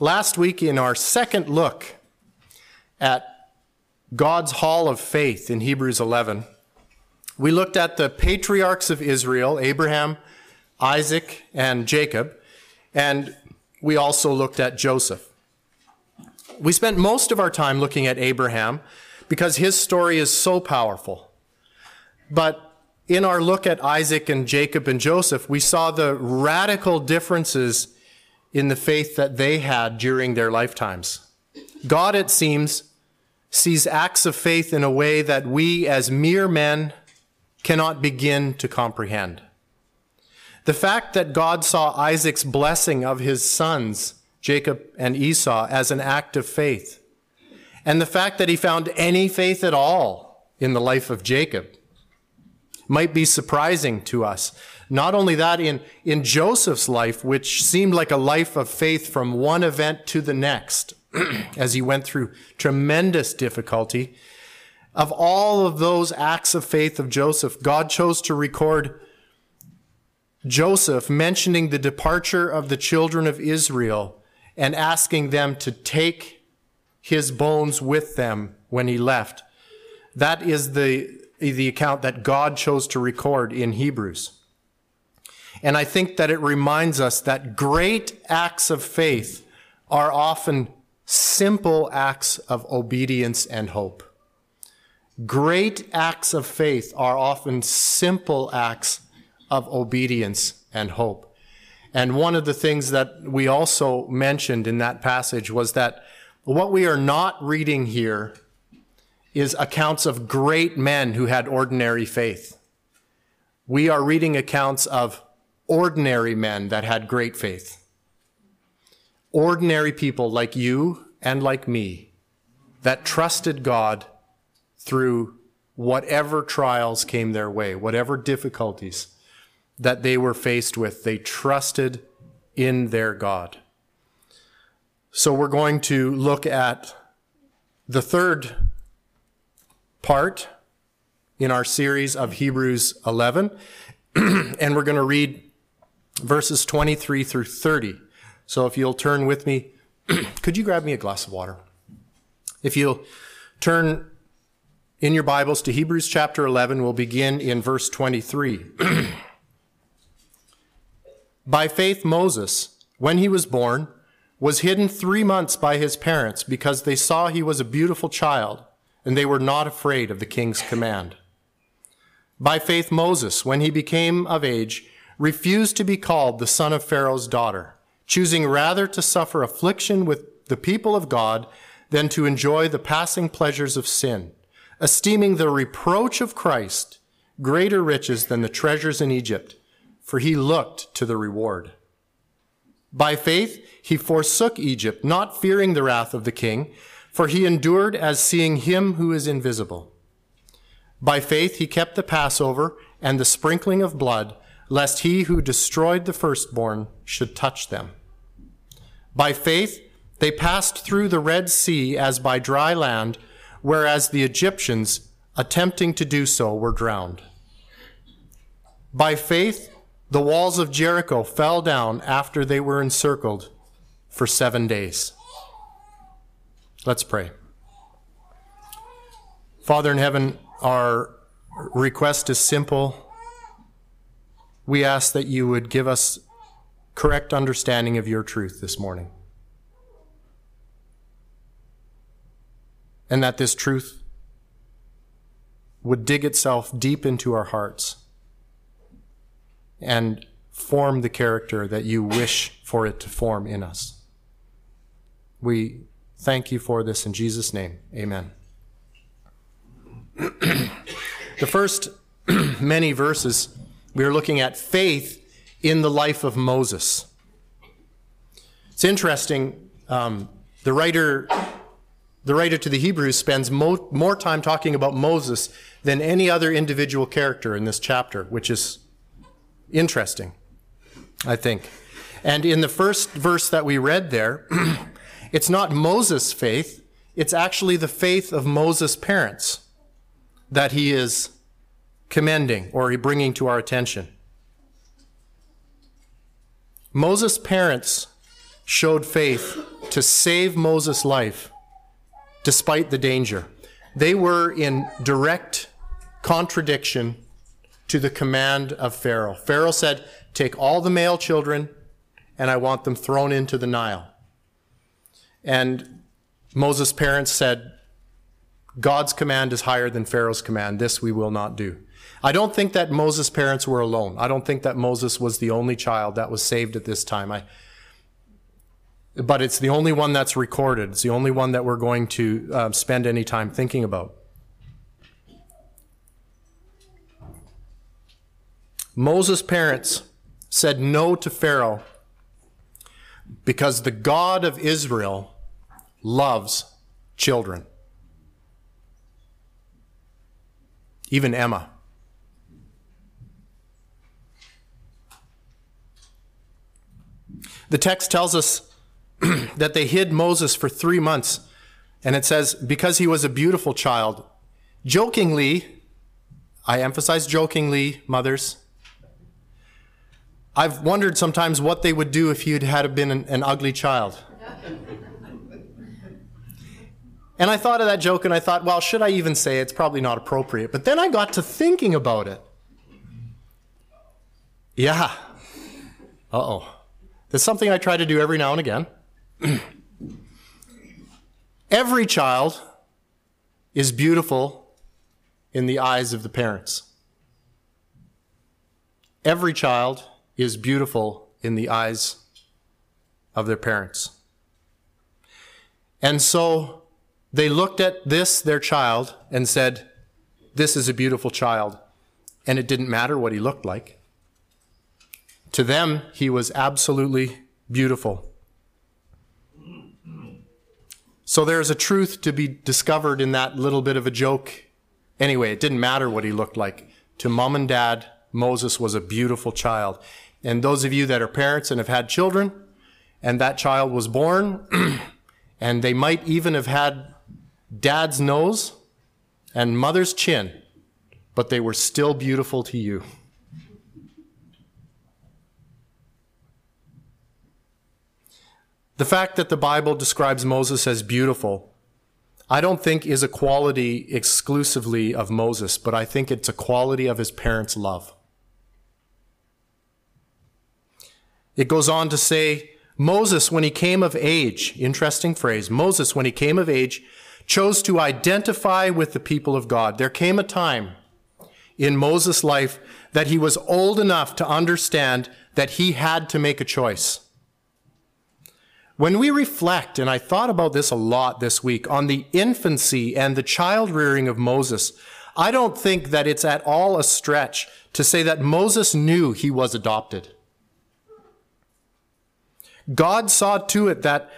Last week, in our second look at God's hall of faith in Hebrews 11, we looked at the patriarchs of Israel, Abraham, Isaac, and Jacob, and we also looked at Joseph. We spent most of our time looking at Abraham because his story is so powerful. But in our look at Isaac and Jacob and Joseph, we saw the radical differences in the faith that they had during their lifetimes. God, it seems, sees acts of faith in a way that we as mere men cannot begin to comprehend. The fact that God saw Isaac's blessing of his sons, Jacob and Esau, as an act of faith, and the fact that he found any faith at all in the life of Jacob might be surprising to us. Not only that, in, in Joseph's life, which seemed like a life of faith from one event to the next, as he went through tremendous difficulty, of all of those acts of faith of Joseph, God chose to record Joseph mentioning the departure of the children of Israel and asking them to take his bones with them when he left. That is the the account that God chose to record in Hebrews. And I think that it reminds us that great acts of faith are often simple acts of obedience and hope. Great acts of faith are often simple acts of obedience and hope. And one of the things that we also mentioned in that passage was that what we are not reading here is accounts of great men who had ordinary faith. We are reading accounts of ordinary men that had great faith. Ordinary people like you and like me that trusted God through whatever trials came their way, whatever difficulties that they were faced with, they trusted in their God. So we're going to look at the third part in our series of Hebrews 11, and we're going to read verses 23 through 30. So if you'll turn with me, could you grab me a glass of water? If you'll turn in your Bibles to Hebrews chapter 11, we'll begin in verse 23. by faith, Moses, when he was born, was hidden three months by his parents because they saw he was a beautiful child and they were not afraid of the king's command. By faith, Moses, when he became of age, refused to be called the son of Pharaoh's daughter, choosing rather to suffer affliction with the people of God than to enjoy the passing pleasures of sin, esteeming the reproach of Christ greater riches than the treasures in Egypt, for he looked to the reward. By faith, he forsook Egypt, not fearing the wrath of the king, for he endured as seeing him who is invisible. By faith he kept the Passover and the sprinkling of blood, lest he who destroyed the firstborn should touch them. By faith they passed through the Red Sea as by dry land, whereas the Egyptians, attempting to do so, were drowned. By faith the walls of Jericho fell down after they were encircled for seven days. Let's pray. Father in heaven, our request is simple. We ask that you would give us correct understanding of your truth this morning. And that this truth would dig itself deep into our hearts and form the character that you wish for it to form in us. We Thank you for this in Jesus' name. Amen. the first many verses, we are looking at faith in the life of Moses. It's interesting. Um, the writer, the writer to the Hebrews, spends mo- more time talking about Moses than any other individual character in this chapter, which is interesting, I think. And in the first verse that we read there, It's not Moses' faith, it's actually the faith of Moses' parents that he is commending or bringing to our attention. Moses' parents showed faith to save Moses' life despite the danger. They were in direct contradiction to the command of Pharaoh. Pharaoh said, Take all the male children, and I want them thrown into the Nile. And Moses' parents said, God's command is higher than Pharaoh's command. This we will not do. I don't think that Moses' parents were alone. I don't think that Moses was the only child that was saved at this time. I, but it's the only one that's recorded. It's the only one that we're going to uh, spend any time thinking about. Moses' parents said no to Pharaoh because the God of Israel loves children. Even Emma. The text tells us that they hid Moses for three months. And it says, because he was a beautiful child, jokingly, I emphasize jokingly, mothers, I've wondered sometimes what they would do if he had had been an, an ugly child. and I thought of that joke and I thought, well, should I even say it? it's probably not appropriate. But then I got to thinking about it. Yeah. Uh oh. That's something I try to do every now and again. Every child is beautiful in the eyes of the parents. Every child is beautiful in the eyes of their parents. And so they looked at this, their child, and said, This is a beautiful child. And it didn't matter what he looked like. To them, he was absolutely beautiful. So there's a truth to be discovered in that little bit of a joke. Anyway, it didn't matter what he looked like. To mom and dad, Moses was a beautiful child. And those of you that are parents and have had children, and that child was born, and they might even have had dad's nose and mother's chin, but they were still beautiful to you. The fact that the Bible describes Moses as beautiful, I don't think is a quality exclusively of Moses, but I think it's a quality of his parents' love. It goes on to say, Moses, when he came of age, interesting phrase, Moses, when he came of age, chose to identify with the people of God. There came a time in Moses' life that he was old enough to understand that he had to make a choice. When we reflect, and I thought about this a lot this week, on the infancy and the child rearing of Moses, I don't think that it's at all a stretch to say that Moses knew he was adopted. God saw to it that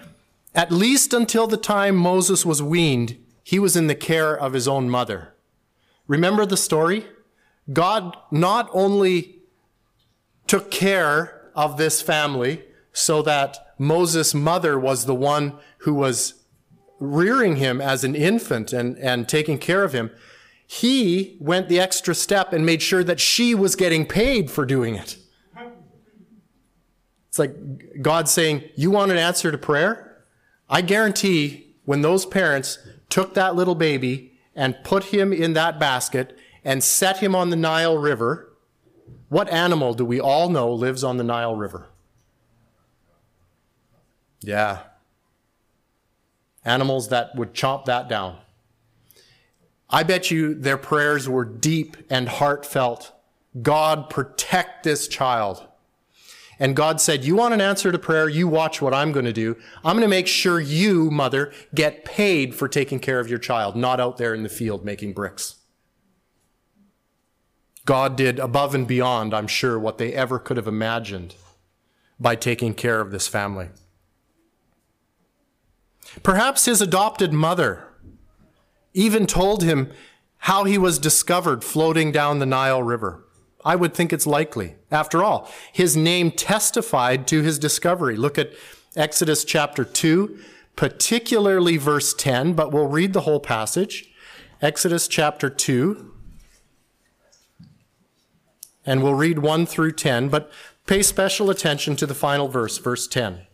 at least until the time Moses was weaned, he was in the care of his own mother. Remember the story? God not only took care of this family so that Moses' mother was the one who was rearing him as an infant and, and taking care of him, he went the extra step and made sure that she was getting paid for doing it. It's like God saying, You want an answer to prayer? I guarantee when those parents took that little baby and put him in that basket and set him on the Nile River, what animal do we all know lives on the Nile River? Yeah. Animals that would chomp that down. I bet you their prayers were deep and heartfelt. God, protect this child. And God said, You want an answer to prayer? You watch what I'm going to do. I'm going to make sure you, mother, get paid for taking care of your child, not out there in the field making bricks. God did above and beyond, I'm sure, what they ever could have imagined by taking care of this family. Perhaps his adopted mother even told him how he was discovered floating down the Nile River. I would think it's likely. After all, his name testified to his discovery. Look at Exodus chapter 2, particularly verse 10, but we'll read the whole passage. Exodus chapter 2, and we'll read 1 through 10, but pay special attention to the final verse, verse 10.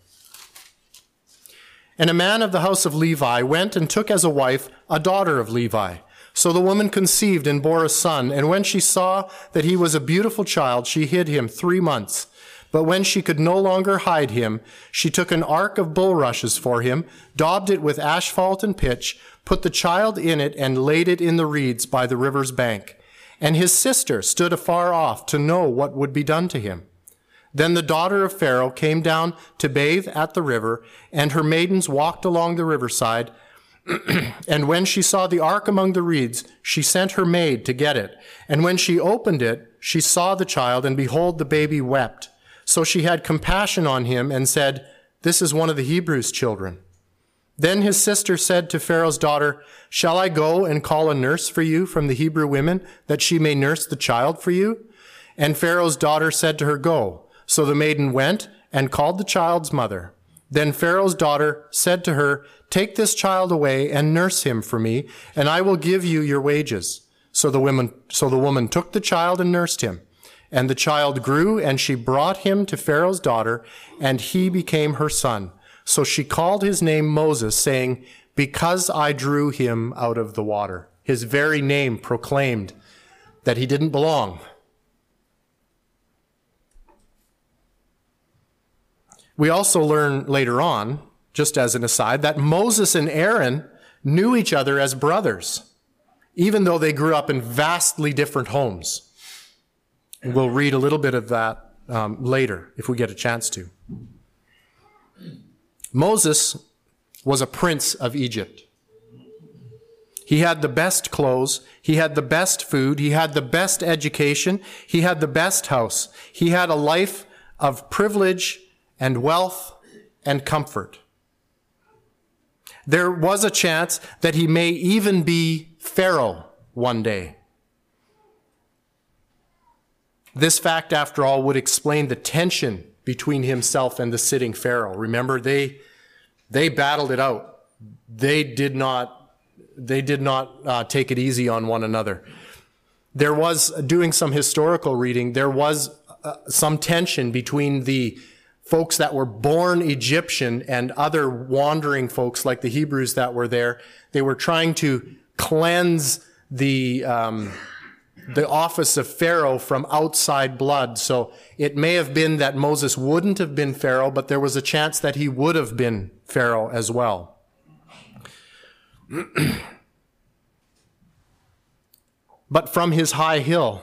And a man of the house of Levi went and took as a wife a daughter of Levi. So the woman conceived and bore a son, and when she saw that he was a beautiful child, she hid him three months. But when she could no longer hide him, she took an ark of bulrushes for him, daubed it with asphalt and pitch, put the child in it, and laid it in the reeds by the river's bank. And his sister stood afar off to know what would be done to him. Then the daughter of Pharaoh came down to bathe at the river, and her maidens walked along the riverside. and when she saw the ark among the reeds, she sent her maid to get it. And when she opened it, she saw the child, and behold, the baby wept. So she had compassion on him and said, This is one of the Hebrews' children. Then his sister said to Pharaoh's daughter, Shall I go and call a nurse for you from the Hebrew women, that she may nurse the child for you? And Pharaoh's daughter said to her, Go. So the maiden went and called the child's mother. Then Pharaoh's daughter said to her, Take this child away and nurse him for me, and I will give you your wages. So the woman, so the woman took the child and nursed him. And the child grew, and she brought him to Pharaoh's daughter, and he became her son. So she called his name Moses, saying, Because I drew him out of the water. His very name proclaimed that he didn't belong. We also learn later on, just as an aside, that Moses and Aaron knew each other as brothers, even though they grew up in vastly different homes. And we'll read a little bit of that um, later if we get a chance to. Moses was a prince of Egypt. He had the best clothes. He had the best food. He had the best education. He had the best house. He had a life of privilege and wealth and comfort. There was a chance that he may even be Pharaoh one day. This fact, after all, would explain the tension between himself and the sitting Pharaoh. Remember, they, they battled it out. They did not, they did not uh, take it easy on one another. There was, doing some historical reading, there was uh, some tension between the folks that were born Egyptian and other wandering folks like the Hebrews that were there. They were trying to cleanse the, um, the office of Pharaoh from outside blood. So it may have been that Moses wouldn't have been Pharaoh, but there was a chance that he would have been Pharaoh as well. but from his high hill,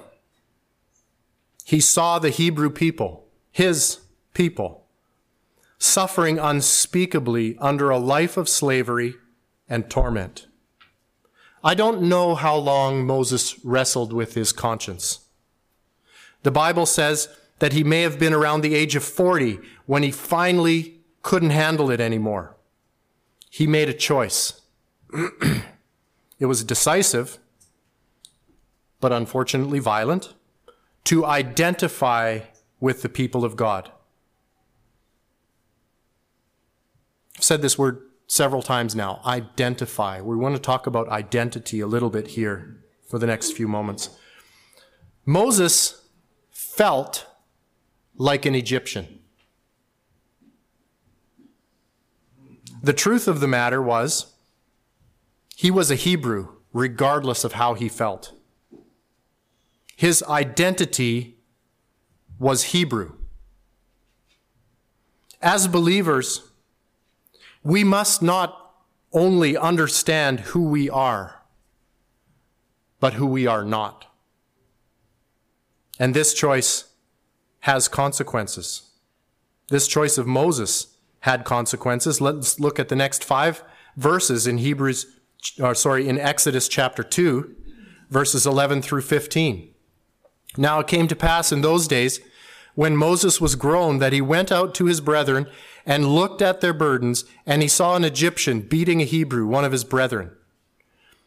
he saw the Hebrew people, his people, suffering unspeakably under a life of slavery and torment. I don't know how long Moses wrestled with his conscience. The Bible says that he may have been around the age of 40 when he finally couldn't handle it anymore. He made a choice. it was decisive, but unfortunately violent, to identify with the people of God. I've said this word several times now identify. We want to talk about identity a little bit here for the next few moments. Moses felt like an Egyptian. The truth of the matter was, he was a Hebrew, regardless of how he felt. His identity was Hebrew. As believers, we must not only understand who we are, but who we are not. And this choice has consequences. This choice of Moses had consequences. Let's look at the next five verses in Hebrews, or sorry, in Exodus chapter 2, verses 11 through 15. Now it came to pass in those days when Moses was grown that he went out to his brethren and looked at their burdens, and he saw an Egyptian beating a Hebrew, one of his brethren.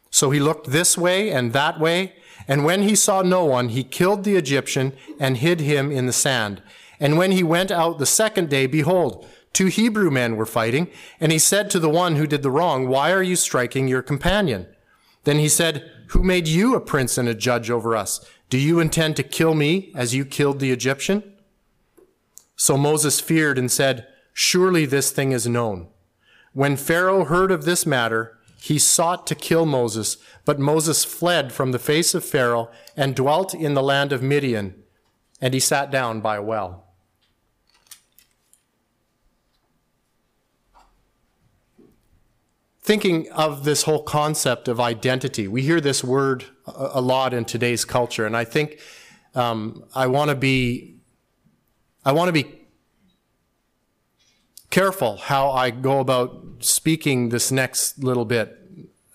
So he looked this way and that way, and when he saw no one, he killed the Egyptian and hid him in the sand. And when he went out the second day, behold, two Hebrew men were fighting, and he said to the one who did the wrong, Why are you striking your companion? Then he said, Who made you a prince and a judge over us? Do you intend to kill me as you killed the Egyptian? So Moses feared and said, Surely this thing is known. When Pharaoh heard of this matter, he sought to kill Moses, but Moses fled from the face of Pharaoh and dwelt in the land of Midian, and he sat down by a well. Thinking of this whole concept of identity, we hear this word a lot in today's culture, and I think um, I want to be, I want to be careful how I go about speaking this next little bit.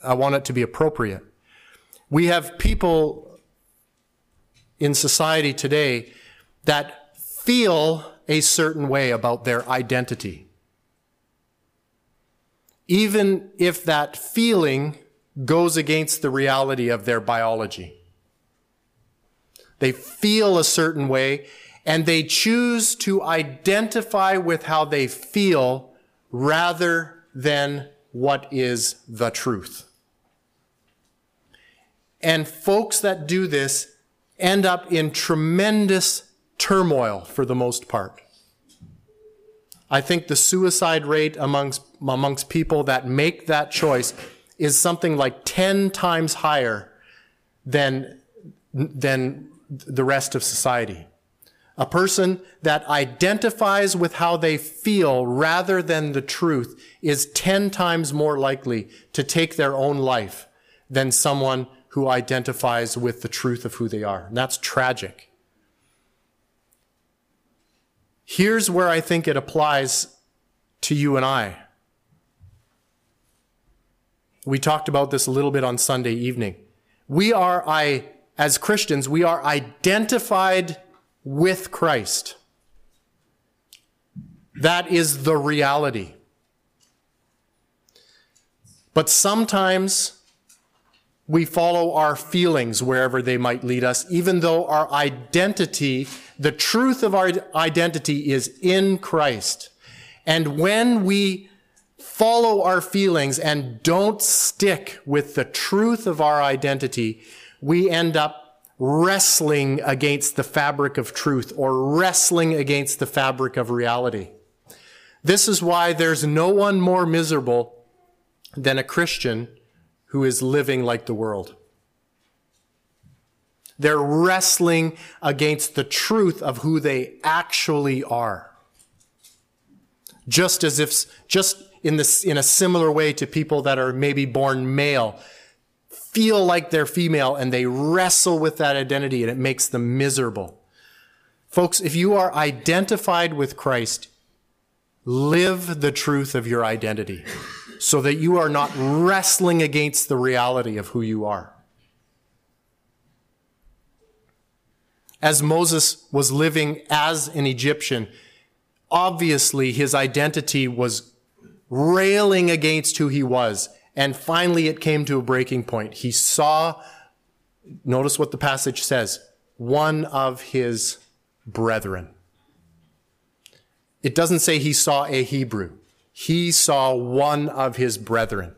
I want it to be appropriate. We have people in society today that feel a certain way about their identity. Even if that feeling goes against the reality of their biology. They feel a certain way and they choose to identify with how they feel rather than what is the truth. And folks that do this end up in tremendous turmoil for the most part. I think the suicide rate amongst, amongst people that make that choice is something like 10 times higher than, than the rest of society. A person that identifies with how they feel rather than the truth is 10 times more likely to take their own life than someone who identifies with the truth of who they are. And that's tragic. Here's where I think it applies to you and I. We talked about this a little bit on Sunday evening. We are, I, as Christians, we are identified with Christ. That is the reality. But sometimes we follow our feelings wherever they might lead us, even though our identity, the truth of our identity is in Christ. And when we follow our feelings and don't stick with the truth of our identity, we end up wrestling against the fabric of truth or wrestling against the fabric of reality. This is why there's no one more miserable than a Christian who is living like the world. They're wrestling against the truth of who they actually are. Just as if, just in this, in a similar way to people that are maybe born male feel like they're female and they wrestle with that identity and it makes them miserable. Folks, if you are identified with Christ, live the truth of your identity so that you are not wrestling against the reality of who you are. As Moses was living as an Egyptian, obviously his identity was railing against who he was and finally, it came to a breaking point. He saw, notice what the passage says, one of his brethren. It doesn't say he saw a Hebrew. He saw one of his brethren.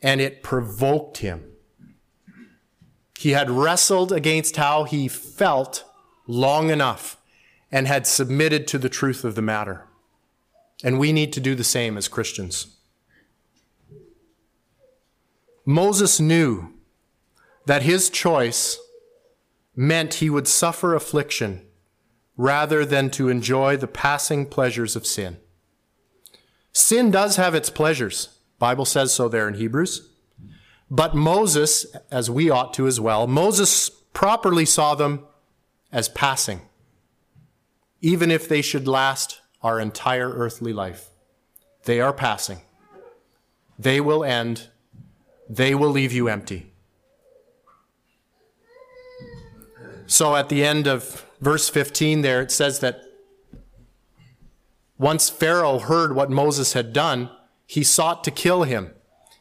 And it provoked him. He had wrestled against how he felt long enough and had submitted to the truth of the matter. And we need to do the same as Christians. Moses knew that his choice meant he would suffer affliction rather than to enjoy the passing pleasures of sin. Sin does have its pleasures. Bible says so there in Hebrews. But Moses, as we ought to as well, Moses properly saw them as passing, even if they should last our entire earthly life. They are passing. They will end they will leave you empty. So at the end of verse 15 there, it says that once Pharaoh heard what Moses had done, he sought to kill him.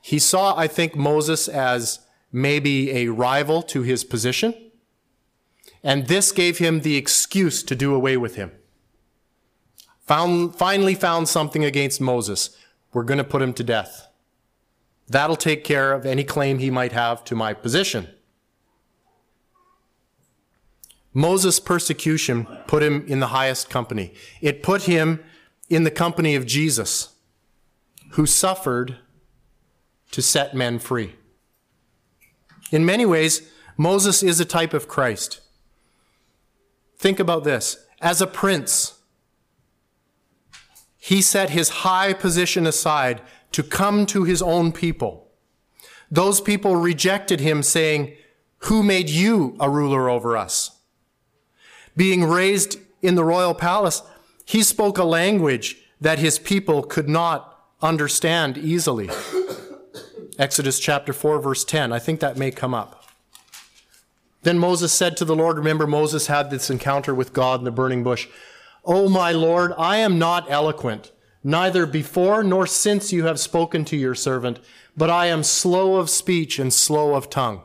He saw, I think, Moses as maybe a rival to his position. And this gave him the excuse to do away with him. Found, finally found something against Moses. We're going to put him to death. That'll take care of any claim he might have to my position. Moses' persecution put him in the highest company. It put him in the company of Jesus, who suffered to set men free. In many ways, Moses is a type of Christ. Think about this. As a prince, he set his high position aside to come to his own people. Those people rejected him, saying, Who made you a ruler over us? Being raised in the royal palace, he spoke a language that his people could not understand easily. Exodus chapter 4, verse 10. I think that may come up. Then Moses said to the Lord, remember, Moses had this encounter with God in the burning bush. Oh, my Lord, I am not eloquent, neither before nor since you have spoken to your servant, but I am slow of speech and slow of tongue.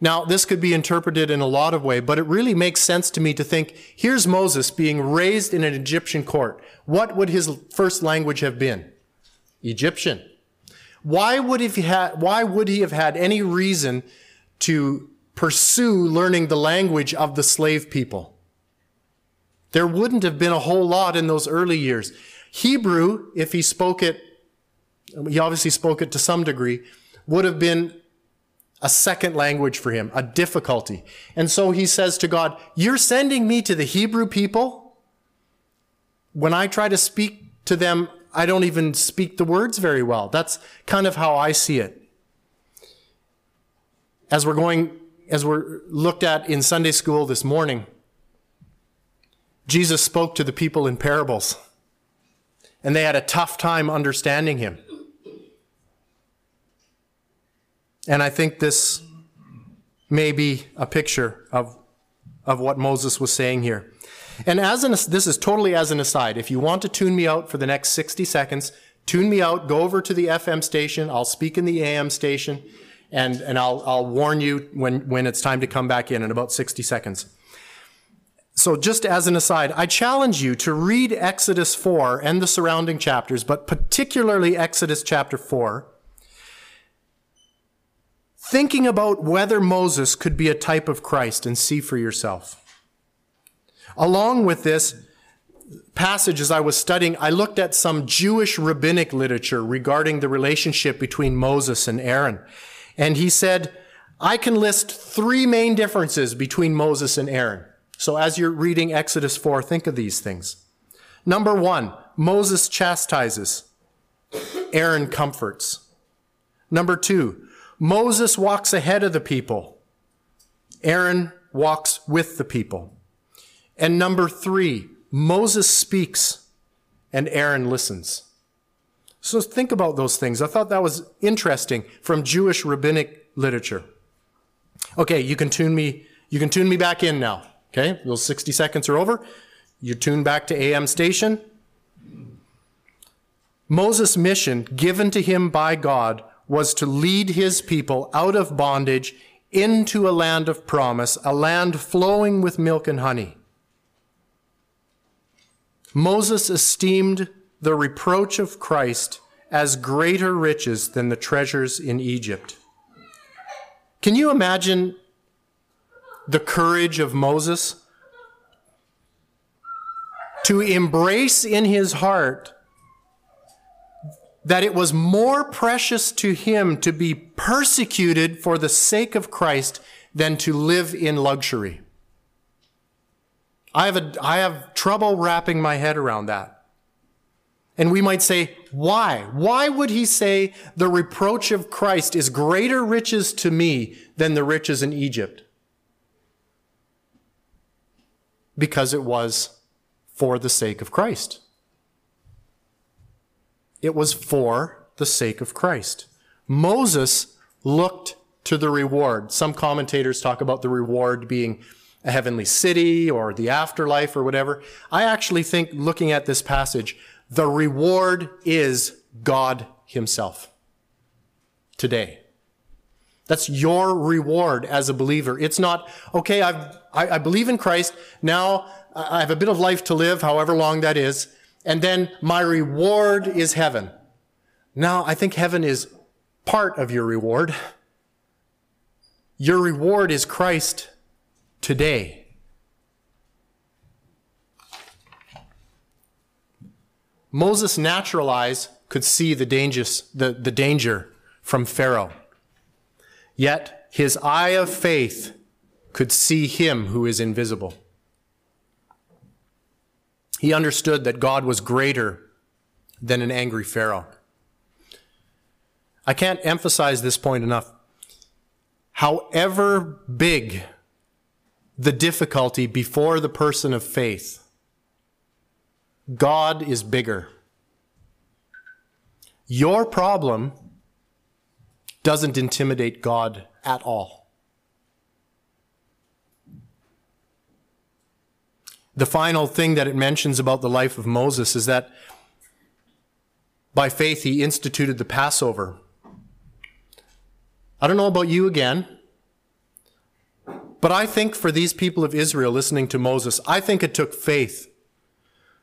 Now, this could be interpreted in a lot of ways, but it really makes sense to me to think here's Moses being raised in an Egyptian court. What would his first language have been? Egyptian. Why would, he have, why would he have had any reason to pursue learning the language of the slave people? There wouldn't have been a whole lot in those early years. Hebrew, if he spoke it, he obviously spoke it to some degree, would have been a second language for him, a difficulty. And so he says to God, You're sending me to the Hebrew people? When I try to speak to them, I don't even speak the words very well. That's kind of how I see it. As we're going, as we're looked at in Sunday school this morning, Jesus spoke to the people in parables, and they had a tough time understanding him. And I think this may be a picture of, of what Moses was saying here. And as an, this is totally as an aside. If you want to tune me out for the next 60 seconds, tune me out, go over to the FM station. I'll speak in the AM station and, and I'll, I'll warn you when, when it's time to come back in in about 60 seconds. So just as an aside, I challenge you to read Exodus 4 and the surrounding chapters, but particularly Exodus chapter 4, thinking about whether Moses could be a type of Christ and see for yourself. Along with this passage, as I was studying, I looked at some Jewish rabbinic literature regarding the relationship between Moses and Aaron. And he said, I can list three main differences between Moses and Aaron. So as you're reading Exodus 4, think of these things. Number one, Moses chastises. Aaron comforts. Number two, Moses walks ahead of the people. Aaron walks with the people. And number three, Moses speaks and Aaron listens. So think about those things. I thought that was interesting from Jewish rabbinic literature. Okay, you can tune me, you can tune me back in now. Okay, those 60 seconds are over. You tune back to AM station. Moses' mission given to him by God was to lead his people out of bondage into a land of promise, a land flowing with milk and honey. Moses esteemed the reproach of Christ as greater riches than the treasures in Egypt. Can you imagine the courage of Moses to embrace in his heart that it was more precious to him to be persecuted for the sake of Christ than to live in luxury? I have, a, I have trouble wrapping my head around that. And we might say, why? Why would he say the reproach of Christ is greater riches to me than the riches in Egypt? Because it was for the sake of Christ. It was for the sake of Christ. Moses looked to the reward. Some commentators talk about the reward being a heavenly city or the afterlife or whatever. I actually think looking at this passage, the reward is God himself today. That's your reward as a believer. It's not, okay, I've, I, I believe in Christ. Now I have a bit of life to live, however long that is. And then my reward is heaven. Now I think heaven is part of your reward. Your reward is Christ today. Moses natural eyes could see the, dangers, the, the danger from Pharaoh. Yet his eye of faith could see him who is invisible. He understood that God was greater than an angry Pharaoh. I can't emphasize this point enough. However big the difficulty before the person of faith, God is bigger. Your problem doesn't intimidate God at all. The final thing that it mentions about the life of Moses is that by faith he instituted the Passover. I don't know about you again, but I think for these people of Israel listening to Moses, I think it took faith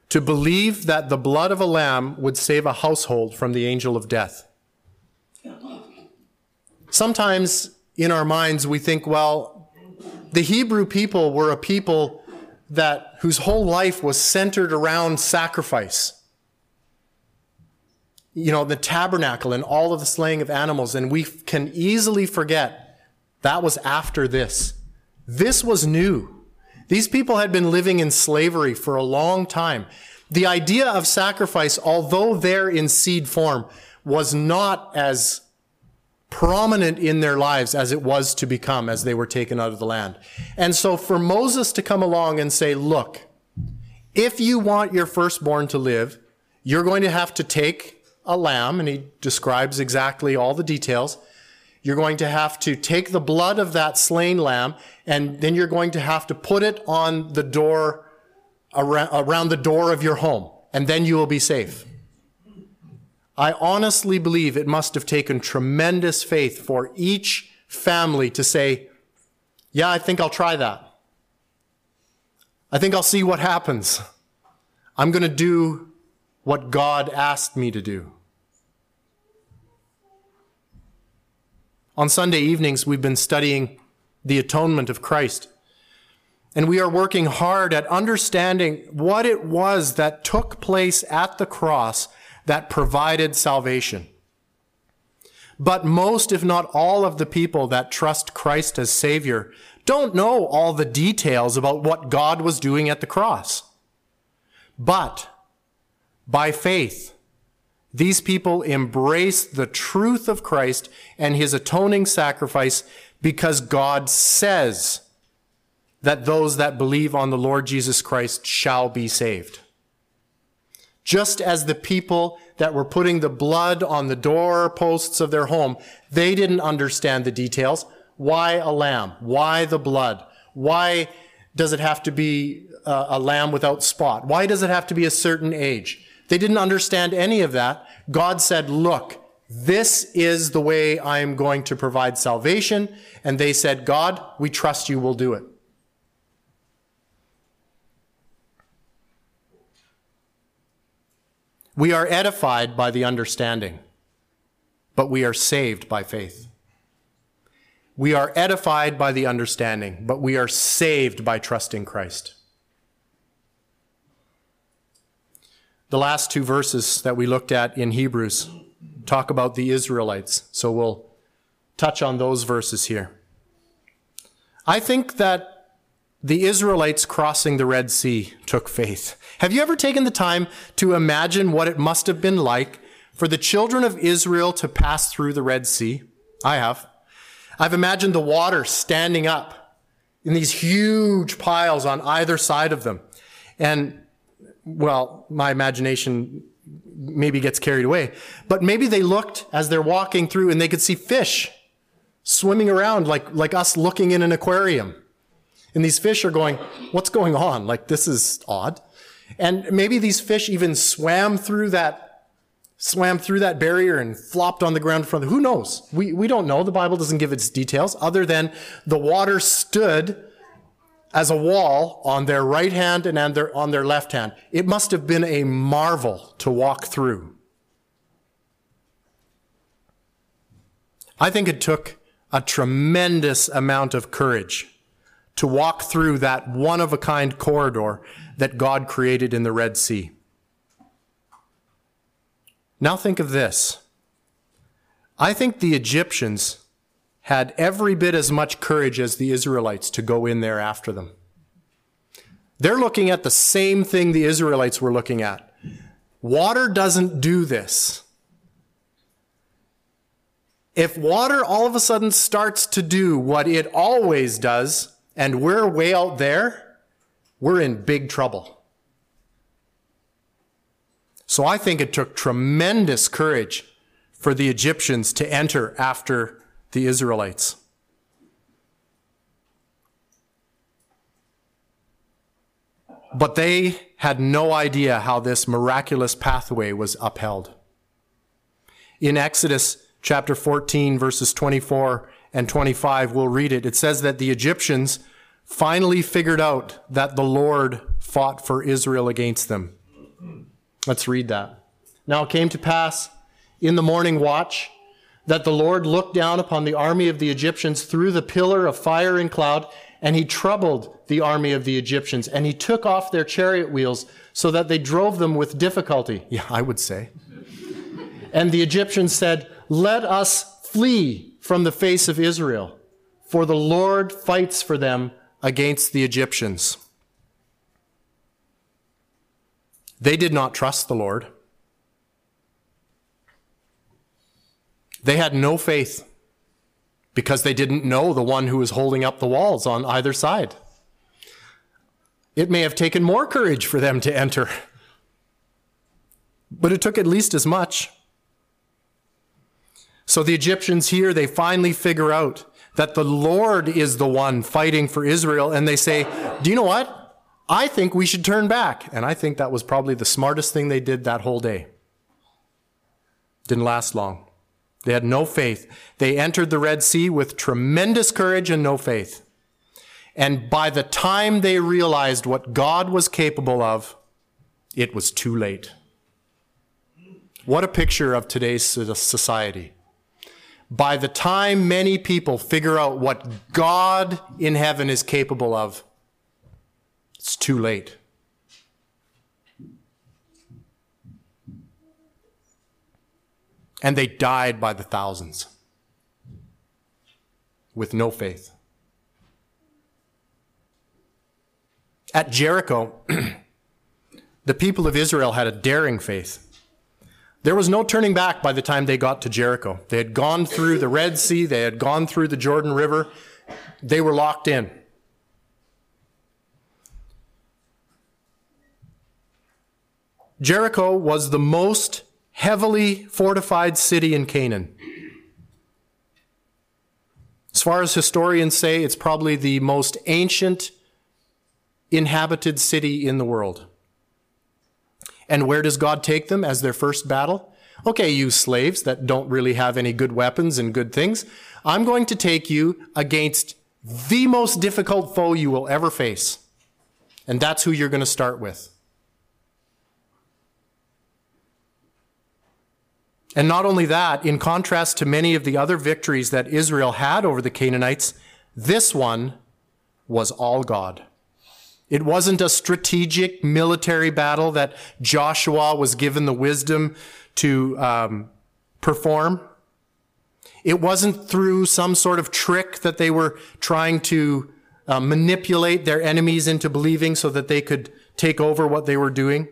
to believe that the blood of a lamb would save a household from the angel of death. Sometimes in our minds we think, well, the Hebrew people were a people that whose whole life was centered around sacrifice. You know, the tabernacle and all of the slaying of animals, and we can easily forget that was after this. This was new. These people had been living in slavery for a long time. The idea of sacrifice, although there in seed form, was not as prominent in their lives as it was to become as they were taken out of the land. And so for Moses to come along and say, look, if you want your firstborn to live, you're going to have to take a lamb, and he describes exactly all the details. You're going to have to take the blood of that slain lamb, and then you're going to have to put it on the door, around, the door of your home, and then you will be safe. I honestly believe it must have taken tremendous faith for each family to say, Yeah, I think I'll try that. I think I'll see what happens. I'm going to do what God asked me to do. On Sunday evenings, we've been studying the atonement of Christ. And we are working hard at understanding what it was that took place at the cross that provided salvation. But most, if not all, of the people that trust Christ as Savior don't know all the details about what God was doing at the cross. But by faith, these people embrace the truth of Christ and his atoning sacrifice because God says that those that believe on the Lord Jesus Christ shall be saved just as the people that were putting the blood on the doorposts of their home, they didn't understand the details. Why a lamb? Why the blood? Why does it have to be a, a lamb without spot? Why does it have to be a certain age? They didn't understand any of that. God said, look, this is the way I am going to provide salvation. And they said, God, we trust you will do it. We are edified by the understanding, but we are saved by faith. We are edified by the understanding, but we are saved by trusting Christ. The last two verses that we looked at in Hebrews talk about the Israelites, so we'll touch on those verses here. I think that the Israelites crossing the Red Sea took faith. Have you ever taken the time to imagine what it must have been like for the children of Israel to pass through the Red Sea? I have. I've imagined the water standing up in these huge piles on either side of them. And, well, my imagination maybe gets carried away. But maybe they looked as they're walking through and they could see fish swimming around like, like us looking in an aquarium. And these fish are going, what's going on? Like, this is odd. And maybe these fish even swam through that, swam through that barrier and flopped on the ground in front of them. Who knows? We, we don't know. The Bible doesn't give its details other than the water stood as a wall on their right hand and on their, on their left hand. It must have been a marvel to walk through. I think it took a tremendous amount of courage to walk through that one of a kind corridor that God created in the Red Sea. Now think of this. I think the Egyptians had every bit as much courage as the Israelites to go in there after them. They're looking at the same thing the Israelites were looking at. Water doesn't do this. If water all of a sudden starts to do what it always does, and we're way out there, we're in big trouble. So I think it took tremendous courage for the Egyptians to enter after the Israelites. But they had no idea how this miraculous pathway was upheld. In Exodus chapter 14, verses 24 and 25, we'll read it. It says that the Egyptians finally figured out that the Lord fought for Israel against them. Let's read that. Now it came to pass in the morning watch that the Lord looked down upon the army of the Egyptians through the pillar of fire and cloud, and he troubled the army of the Egyptians, and he took off their chariot wheels so that they drove them with difficulty. Yeah, I would say. and the Egyptians said, Let us flee from the face of Israel, for the Lord fights for them against the Egyptians. They did not trust the Lord. They had no faith because they didn't know the one who was holding up the walls on either side. It may have taken more courage for them to enter, but it took at least as much. So the Egyptians here, they finally figure out that the Lord is the one fighting for Israel, and they say, Do you know what? I think we should turn back. And I think that was probably the smartest thing they did that whole day. Didn't last long. They had no faith. They entered the Red Sea with tremendous courage and no faith. And by the time they realized what God was capable of, it was too late. What a picture of today's society. By the time many people figure out what God in heaven is capable of, it's too late. And they died by the thousands with no faith. At Jericho, the people of Israel had a daring faith. There was no turning back by the time they got to Jericho. They had gone through the Red Sea, they had gone through the Jordan River, they were locked in. Jericho was the most heavily fortified city in Canaan. As far as historians say, it's probably the most ancient inhabited city in the world. And where does God take them as their first battle? Okay, you slaves that don't really have any good weapons and good things, I'm going to take you against the most difficult foe you will ever face. And that's who you're going to start with. And not only that, in contrast to many of the other victories that Israel had over the Canaanites, this one was all God. It wasn't a strategic military battle that Joshua was given the wisdom to um, perform. It wasn't through some sort of trick that they were trying to uh, manipulate their enemies into believing so that they could take over what they were doing.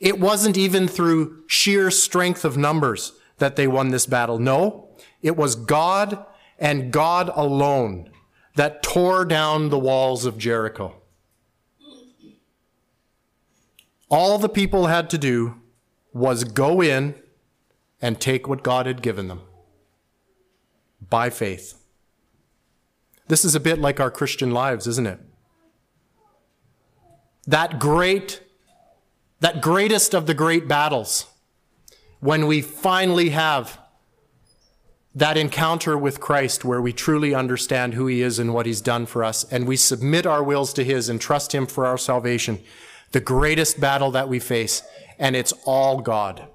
It wasn't even through sheer strength of numbers that they won this battle. No, it was God and God alone that tore down the walls of Jericho. All the people had to do was go in and take what God had given them by faith. This is a bit like our Christian lives, isn't it? That great that greatest of the great battles, when we finally have that encounter with Christ where we truly understand who he is and what he's done for us, and we submit our wills to his and trust him for our salvation, the greatest battle that we face, and it's all God.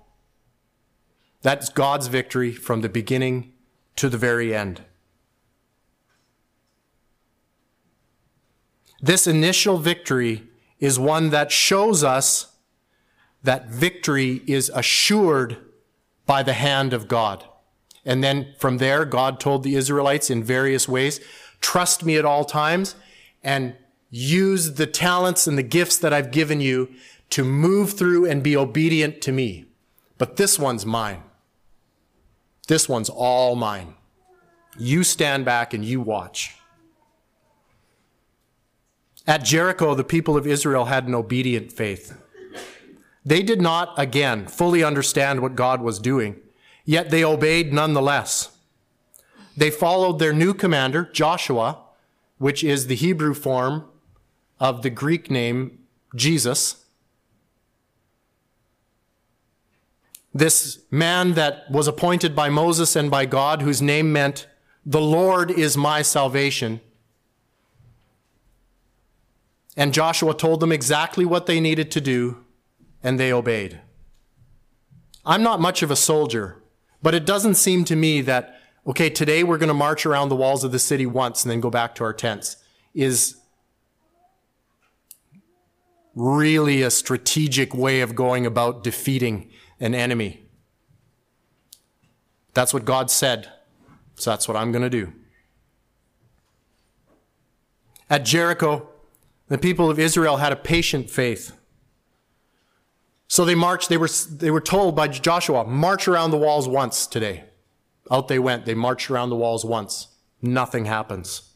That's God's victory from the beginning to the very end. This initial victory is one that shows us that victory is assured by the hand of God. And then from there, God told the Israelites in various ways, trust me at all times and use the talents and the gifts that I've given you to move through and be obedient to me. But this one's mine. This one's all mine. You stand back and you watch. At Jericho, the people of Israel had an obedient faith. They did not, again, fully understand what God was doing, yet they obeyed nonetheless. They followed their new commander, Joshua, which is the Hebrew form of the Greek name Jesus. This man that was appointed by Moses and by God, whose name meant, The Lord is my salvation. And Joshua told them exactly what they needed to do, and they obeyed. I'm not much of a soldier, but it doesn't seem to me that, okay, today we're going to march around the walls of the city once and then go back to our tents, is really a strategic way of going about defeating an enemy. That's what God said, so that's what I'm going to do. At Jericho, the people of Israel had a patient faith. So they marched, they were, they were told by Joshua, march around the walls once today. Out they went. They marched around the walls once. Nothing happens.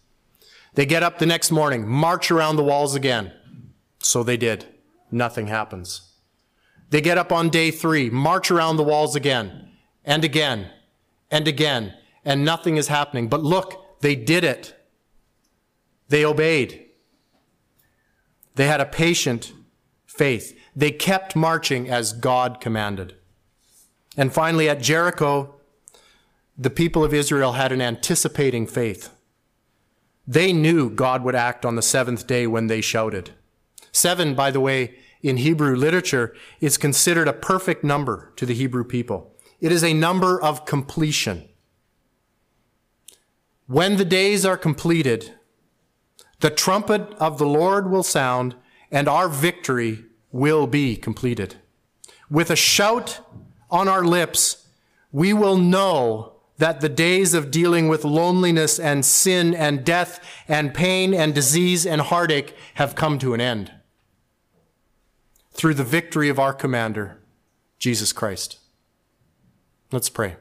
They get up the next morning, march around the walls again. So they did. Nothing happens. They get up on day three, march around the walls again, and again, and again, and nothing is happening. But look, they did it. They obeyed. They had a patient faith. They kept marching as God commanded. And finally, at Jericho, the people of Israel had an anticipating faith. They knew God would act on the seventh day when they shouted. Seven, by the way, in Hebrew literature is considered a perfect number to the Hebrew people. It is a number of completion. When the days are completed, the trumpet of the Lord will sound, and our victory will be completed. With a shout on our lips, we will know that the days of dealing with loneliness and sin and death and pain and disease and heartache have come to an end through the victory of our commander, Jesus Christ. Let's pray.